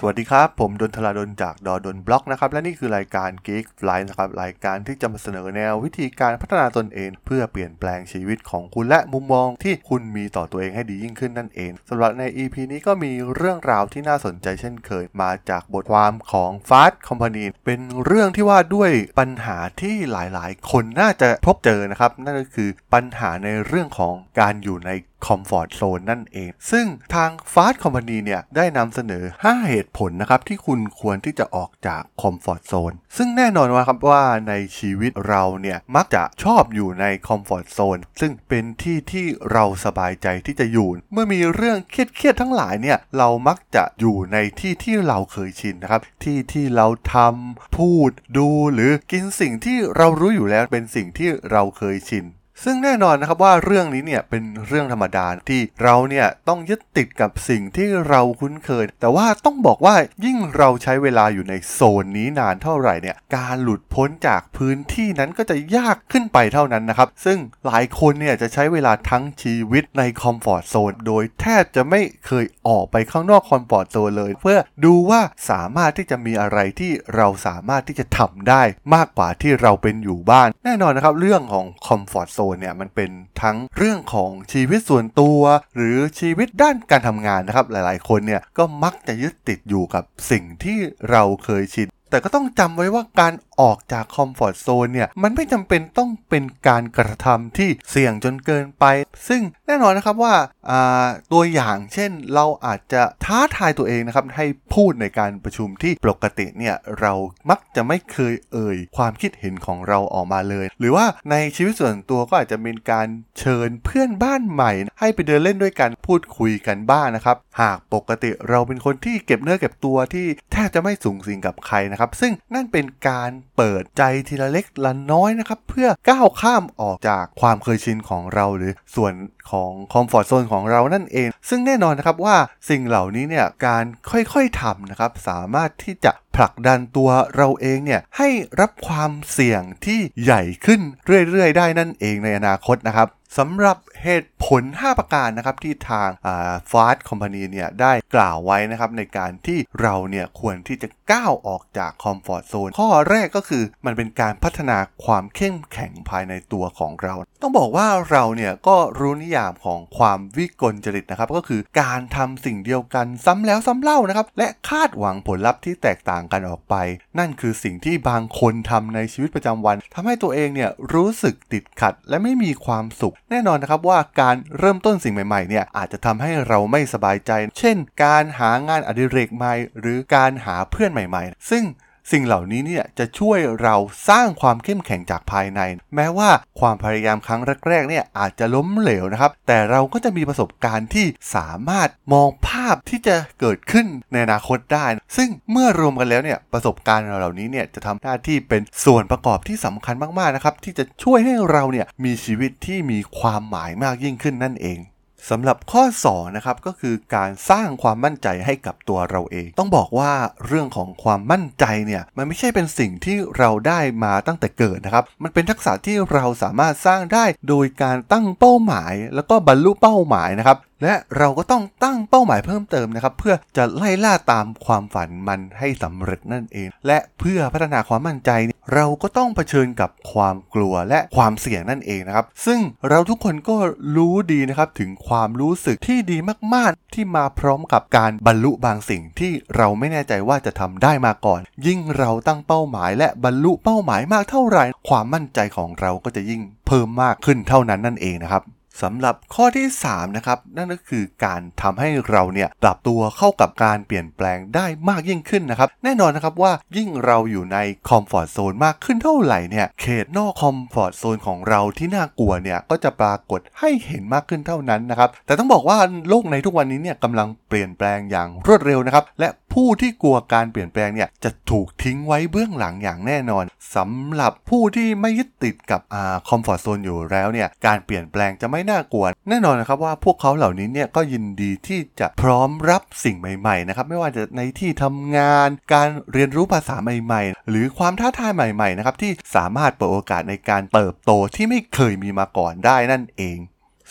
สวัสดีครับ ผมดนทลาดนจากดอดนบล็อกนะครับและนี่คือรายการ Geek Fly นะครับรายการที่จะมาเสนอแนววิธีการพัฒนาตนเอง เพื่อเปลี่ยนแปลงชีวิตของคุณและมุมมองที่คุณมีต่อตัวเองให้ดียิ่งขึ้นนั่นเองสำหรับใน EP นี้ก็มีเรื่องราวที่น่าสนใจเช่นเคย มาจากบทความของ Fast Company เป็นเรื่องที่ว่าด้วยปัญหาที่หลายๆ คนน่าจะพบเจอนะครับนั่นก็คือปัญหาในเรื่องของการอยู่ใน comfort zone นั่นเอง ซึ่งทาง Fast Company เนี่ยได้นำเสนอ 5 เหตุผลนะครับที่คุณควรที่จะออกจาก comfort zone ซึ่งแน่นอนว่าครับว่าในชีวิตเราเนี่ยมักจะชอบอยู่ใน comfort zone ซึ่งเป็นที่ที่เราสบายใจที่จะอยู่ เมื่อมีเรื่องเครียดๆทั้งหลายเนี่ยเรามักจะอยู่ในที่ที่เราเคยชินนะครับที่ที่เราทำพูดดูหรือกินสิ่งที่เรารู้อยู่แล้วเป็นสิ่งที่เราเคยชิน ซึ่งแน่นอนนะครับว่าเรื่องนี้เนี่ยเป็นเรื่องธรรมดาที่เราเนี่ยต้องยึดติดกับสิ่งที่เราคุ้นเคย แต่ว่าต้องบอกว่ายิ่งเราใช้เวลาอยู่ในโซนนี้นานเท่าไหร่เนี่ยการหลุดพ้นจากพื้นที่นั้นก็จะยากขึ้นไปเท่านั้นนะครับซึ่งหลายคนเนี่ยจะใช้เวลาทั้งชีวิตใน comfort zone โดยแทบจะไม่เคยออกไปข้างนอก comfort zone เลย เพื่อดูว่าสามารถที่จะมีอะไรที่เราสามารถที่จะทำได้มากกว่าที่เราเป็นอยู่บ้าน แน่นอนนะครับเรื่องของ comfort zone เนี่ยมันเป็นทั้งเรื่องของชีวิตส่วนตัว หรือชีวิตด้านการทำงานนะครับ หลายๆ คนเนี่ยก็มักจะยึดติดอยู่กับสิ่งที่เราเคยชินแต่ก็ต้องจำไว้ว่าการ ออกจาก comfort zone เนี่ยมันไม่จำเป็นต้องเป็นการกระทำที่เสี่ยงจนเกินไป ซึ่งแน่นอนนะครับว่าตัวอย่างเช่นเราอาจจะท้าทายตัวเองนะครับให้พูดในการประชุมที่ปกติเนี่ยเรามักจะไม่เคยเอ่ยความคิดเห็นของเราออกมาเลย หรือว่าในชีวิตส่วนตัวก็อาจจะเป็นการเชิญเพื่อนบ้านใหม่ ให้ไปเดินเล่นด้วยกันพูดคุยกันบ้างนนะครับ หากปกติเราเป็นคนที่เก็บเนื้อเก็บตัวที่แทบจะไม่สูงสิงกับใครนะครับ ซึ่งนั่นเป็นการ เปิดใจทีละเล็กละน้อยนะครับ เพื่อก้าวข้ามออกจากความเคยชินของเราหรือส่วนของ comfort zone ของเรานั่นเอง ซึ่งแน่นอนนะครับว่าสิ่งเหล่านี้เนี่ยการค่อยๆทำนะครับ สามารถที่จะผลักดันตัวเราเองเนี่ยให้รับความเสี่ยงที่ใหญ่ขึ้นเรื่อยๆ ได้นั่นเองในอนาคตนะครับ สำหรับเหตุผล 5 ประการนะครับที่ทาง Fast Company เนี่ยได้กล่าวไว้นะครับในการที่เราเนี่ยควรที่จะก้าวออกจาก comfort zone ข้อแรกก็คือมันเป็นการพัฒนาความเข้มแข็งภายในตัวของเรา ต้องบอกว่าเราเนี่ยก็รู้นิยามของความวิกลจริตนะครับก็คือการทำสิ่งเดียวกันซ้ำแล้วซ้ำเล่านะครับและคาดหวังผลลัพธ์ที่แตกต่างกันออกไป นั่นคือสิ่งที่บางคนทำในชีวิตประจำวันทำให้ตัวเองเนี่ยรู้สึกติดขัดและไม่มีความสุขแน่นอนนะครับว่าการเริ่มต้นสิ่งใหม่ๆเนี่ยอาจจะทำให้เราไม่สบายใจ เช่น การหางานอดิเรกใหม่ หรือการหาเพื่อนใหม่ๆ ซึ่ง สิ่งเหล่านี้เนี่ยจะช่วยเราสร้างความเข้มแข็งจากภายใน แม้ว่าความพยายามครั้งแรกๆเนี่ยอาจจะล้มเหลวนะครับ แต่เราก็จะมีประสบการณ์ที่สามารถมองภาพที่จะเกิดขึ้นในอนาคตได้ ซึ่งเมื่อรวมกันแล้วเนี่ยประสบการณ์เหล่านี้เนี่ยจะทำหน้าที่เป็นส่วนประกอบที่สำคัญมากๆนะครับที่จะช่วยให้เราเนี่ยมีชีวิตที่มีความหมายมากยิ่งขึ้นนั่นเอง สำหรับข้อ2นะครับก็คือการสร้างความมั่นใจให้กับตัวเราเอง ต้องบอกว่าเรื่องของความมั่นใจเนี่ยมันไม่ใช่เป็นสิ่งที่เราได้มาตั้งแต่เกิดนะครับ มันเป็นทักษะที่เราสามารถสร้างได้โดยการตั้งเป้าหมาย แล้วก็บรรลุเป้าหมายนะครับ และเราก็ต้องตั้งเป้าหมายเพิ่มเติมนะครับ เพื่อจะไล่ล่าตามความฝันมันให้สำเร็จนั่นเอง และเพื่อพัฒนาความมั่นใจ เราก็ต้องเผชิญกับความกลัวและความเสี่ยงนั่นเองนะครับ ซึ่งเราทุกคนก็รู้ดีนะครับถึงความรู้สึกที่ดีมากๆ ที่มาพร้อมกับการบรรลุบางสิ่งที่เราไม่แน่ใจว่าจะทำได้มาก่อน ยิ่งเราตั้งเป้าหมาย และบรรลุเป้าหมายมากเท่าไหร่ ความมั่นใจของเราก็จะยิ่งเพิ่มมากขึ้นเท่านั้นนั่นเองนะครับ สำหรับข้อที่3นะครับนั่นก็คือการทำให้เราเนี่ยปรับตัวเข้ากับการเปลี่ยนแปลงได้มากยิ่งขึ้นนะครับแน่นอนนะครับว่ายิ่งเราอยู่ใน comfort zone มากขึ้นเท่าไหร่เนี่ยเขตนอก comfort zone ของเราที่น่ากลัวเนี่ยก็จะปรากฏให้เห็นมากขึ้นเท่านั้นนะครับแต่ต้องบอกว่าโลกในทุกวันนี้เนี่ยกำลังเปลี่ยนแปลงอย่างรวดเร็วนะครับและผู้ที่กลัวการเปลี่ยนแปลงเนี่ยจะถูกทิ้งไว้เบื้องหลังอย่างแน่นอนสำหรับผู้ที่ไม่ยึดติดกับอ่าคอมฟอร์ทโซนอยู่แล้วเนี่ยการเปลี่ยนแปลงจะไม่น่ากลัวแน่นอนนะครับว่าพวกเขาเหล่านี้เนี่ยก็ยินดีที่จะพร้อมรับสิ่งใหม่ๆนะครับไม่ว่าจะในที่ทำงาน การเรียนรู้ภาษาใหม่ๆ หรือความท้าทายใหม่ๆนะครับที่สามารถเปิดโอกาสในการเติบโตที่ไม่เคยมีมาก่อนได้นั่นเอง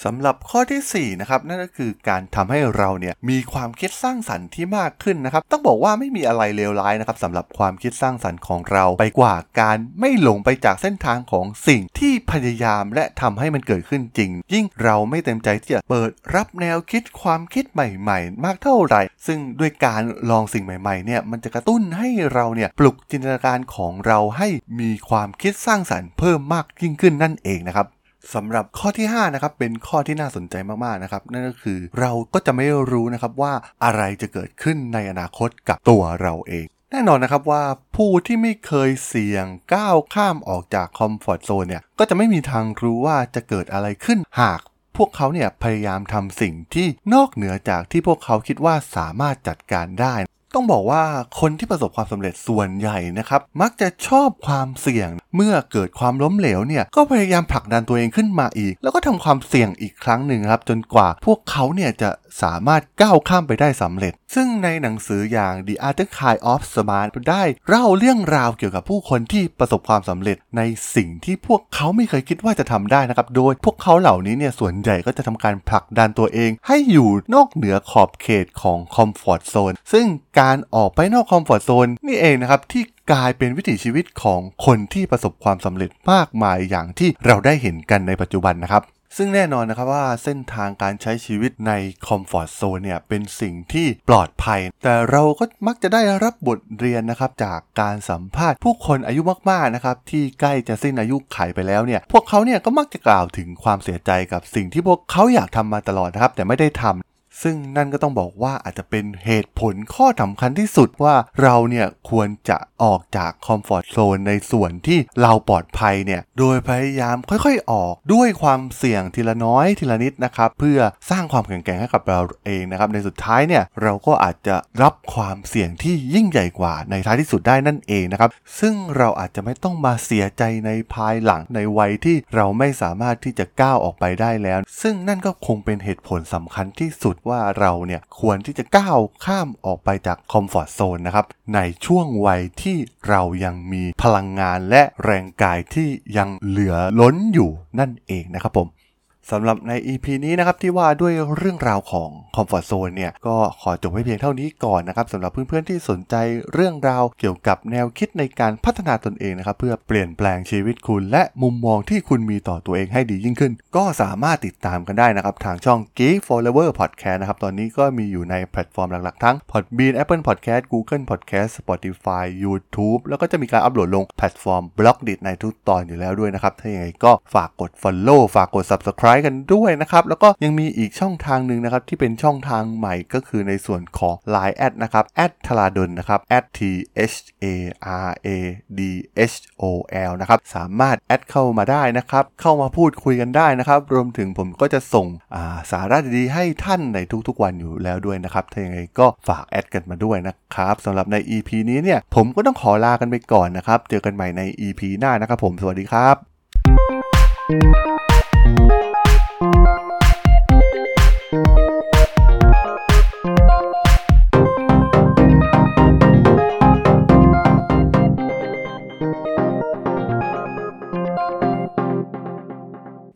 สำหรับข้อที่4นะครับนั่นก็คือการทำให้เราเนี่ยมีความคิดสร้างสรรค์ที่มากขึ้นนะครับ ต้องบอกว่าไม่มีอะไรเลวร้ายนะครับสำหรับความคิดสร้างสรรค์ของเราไปกว่าการไม่หลงไปจากเส้นทางของสิ่งที่พยายามและทำให้มันเกิดขึ้นจริง ยิ่งเราไม่เต็มใจที่จะเปิดรับแนวคิดความคิดใหม่ๆ มากเท่าไหร่ ซึ่งด้วยการลองสิ่งใหม่ๆเนี่ยมันจะกระตุ้นให้เราเนี่ยปลุกจินตนาการของเราให้มีความคิดสร้างสรรค์เพิ่มมากยิ่งขึ้นนั่นเองนะครับ สำหรับข้อที่ 5 นะครับ เป็นข้อที่น่าสนใจมาก ๆ นะครับ นั่นก็คือเราก็จะไม่รู้นะครับว่าอะไรจะเกิดขึ้นในอนาคตกับตัวเราเอง แน่นอนนะครับว่าผู้ที่ไม่เคยเสี่ยงก้าวข้ามออกจากคอมฟอร์ทโซนเนี่ยก็จะไม่มีทางรู้ว่าจะเกิดอะไรขึ้นหากพวกเขาเนี่ยพยายามทำสิ่งที่นอกเหนือจากที่พวกเขาคิดว่าสามารถจัดการได้ต้องบอกว่าคนที่ประสบความสำเร็จส่วนใหญ่นะครับ มักจะชอบความเสี่ยง เมื่อเกิดความล้มเหลวเนี่ยก็พยายามผลักดันตัวเองขึ้นมาอีก แล้วก็ทำความเสี่ยงอีกครั้งหนึ่งครับจนกว่าพวกเขาเนี่ยจะสามารถก้าวข้ามไปได้สำเร็จ ซึ่งในหนังสืออย่าง The Art Kind of Smart ได้เล่าเรื่องราวเกี่ยวกับผู้คนที่ประสบความสำเร็จในสิ่งที่พวกเขาไม่เคยคิดว่าจะทำได้นะครับโดยพวกเขาเหล่านี้เนี่ยส่วนใหญ่ก็จะทำการผลักดันตัวเอง ให้อยู่นอกเหนือขอบเขตของคอมฟอร์ทโซนซึ่งการออกไปนอก comfort zone นี่เองนะครับที่ กลายเป็นวิถีชีวิตของคนที่ประสบความสำเร็จมากมายอย่างที่เราได้เห็นกันในปัจจุบันนะครับซึ่งแน่นอนนะครับว่าเส้นทางการใช้ชีวิตใน comfort zone เนี่ยเป็นสิ่งที่ปลอดภัย แต่เราก็มักจะได้รับบทเรียนนะครับจากการสัมภาษณ์ผู้คนอายุมากๆนะครับที่ใกล้จะสิ้นอายุไขไปแล้วเนี่ยพวกเขาเนี่ยก็มักจะกล่าวถึงความเสียใจกับสิ่งที่พวกเขาอยากทำมาตลอดนะครับแต่ไม่ได้ทำ ซึ่งนั่นก็ต้องบอกว่าอาจจะเป็นเหตุผลข้อสำคัญที่สุดว่าเราเนี่ยควรจะออกจากคอมฟอร์ทโซนในส่วนที่เราปลอดภัยเนี่ยโดยพยายามค่อยๆออกด้วยความเสี่ยงทีละน้อยทีละนิดนะครับเพื่อสร้างความแข็งแกร่งให้กับเราเองนะครับในสุดท้ายเนี่ยเราก็อาจจะรับความเสี่ยงที่ยิ่งใหญ่กว่าในท้ายที่สุดได้นั่นเองนะครับซึ่งเราอาจจะไม่ต้องมาเสียใจในภายหลังในวัยที่เราไม่สามารถที่จะก้าวออกไปได้แล้ว ซึ่งนั่นก็คงเป็นเหตุผลสำคัญที่สุดว่าเราเนี่ยควรที่จะก้าวข้ามออกไปจาก comfort zone นะครับในช่วงวัยที่เรายังมีพลังงานและแรงกายที่ยังเหลือล้นอยู่นั่นเองนะครับผม สำหรับใน EP นี้นะครับที่ว่าด้วยเรื่องราวของ comfort zone เนี่ยก็ขอจบไว้เพียงเท่านี้ก่อนนะครับสำหรับเพื่อนๆที่สนใจเรื่องราวเกี่ยวกับแนวคิดในการพัฒนาตนเองนะครับเพื่อเปลี่ยนแปลงชีวิตคุณ และมุมมองที่คุณมีต่อตัวเองให้ดียิ่งขึ้น ก็สามารถติดตามกันได้นะครับทางช่อง Geek Forever Podcast นะครับตอนนี้ก็มีอยู่ในแพลตฟอร์มหลักๆทั้ง Podbean Apple Podcast Google Podcast Spotify YouTube แล้วก็จะมีการอัปโหลดลงแพลตฟอร์ม b l o g d i t ในทุกตอนอยู่แล้วด้วยนะครับถ้าอย่างไรก็ฝากกด Follow ฝากกด Subscribe กันด้วยนะครับ แล้วก็ยังมีอีกช่องทางหนึ่งนะครับที่เป็นช่องทางใหม่ก็คือในส่วนของ Line แอดนะครับแอดทลาดนนะครับ t h a r a d h o l นะครับสามารถแอดเข้ามาได้นะครับ เข้ามาพูดคุยกันได้นะครับ รวมถึงผมก็จะส่งาสาระดีๆให้ท่านในทุกๆวันอยู่แล้วด้วยนะครับ ถ้าอย่างไรก็ฝากแอดกันมาด้วยนะครับสำหรับใน EP นี้เนี่ยผมก็ต้องขอลากันไปก่อนนะครับ เจอกันใหม่ใน EP หน้านะครับผมสวัสดีครับ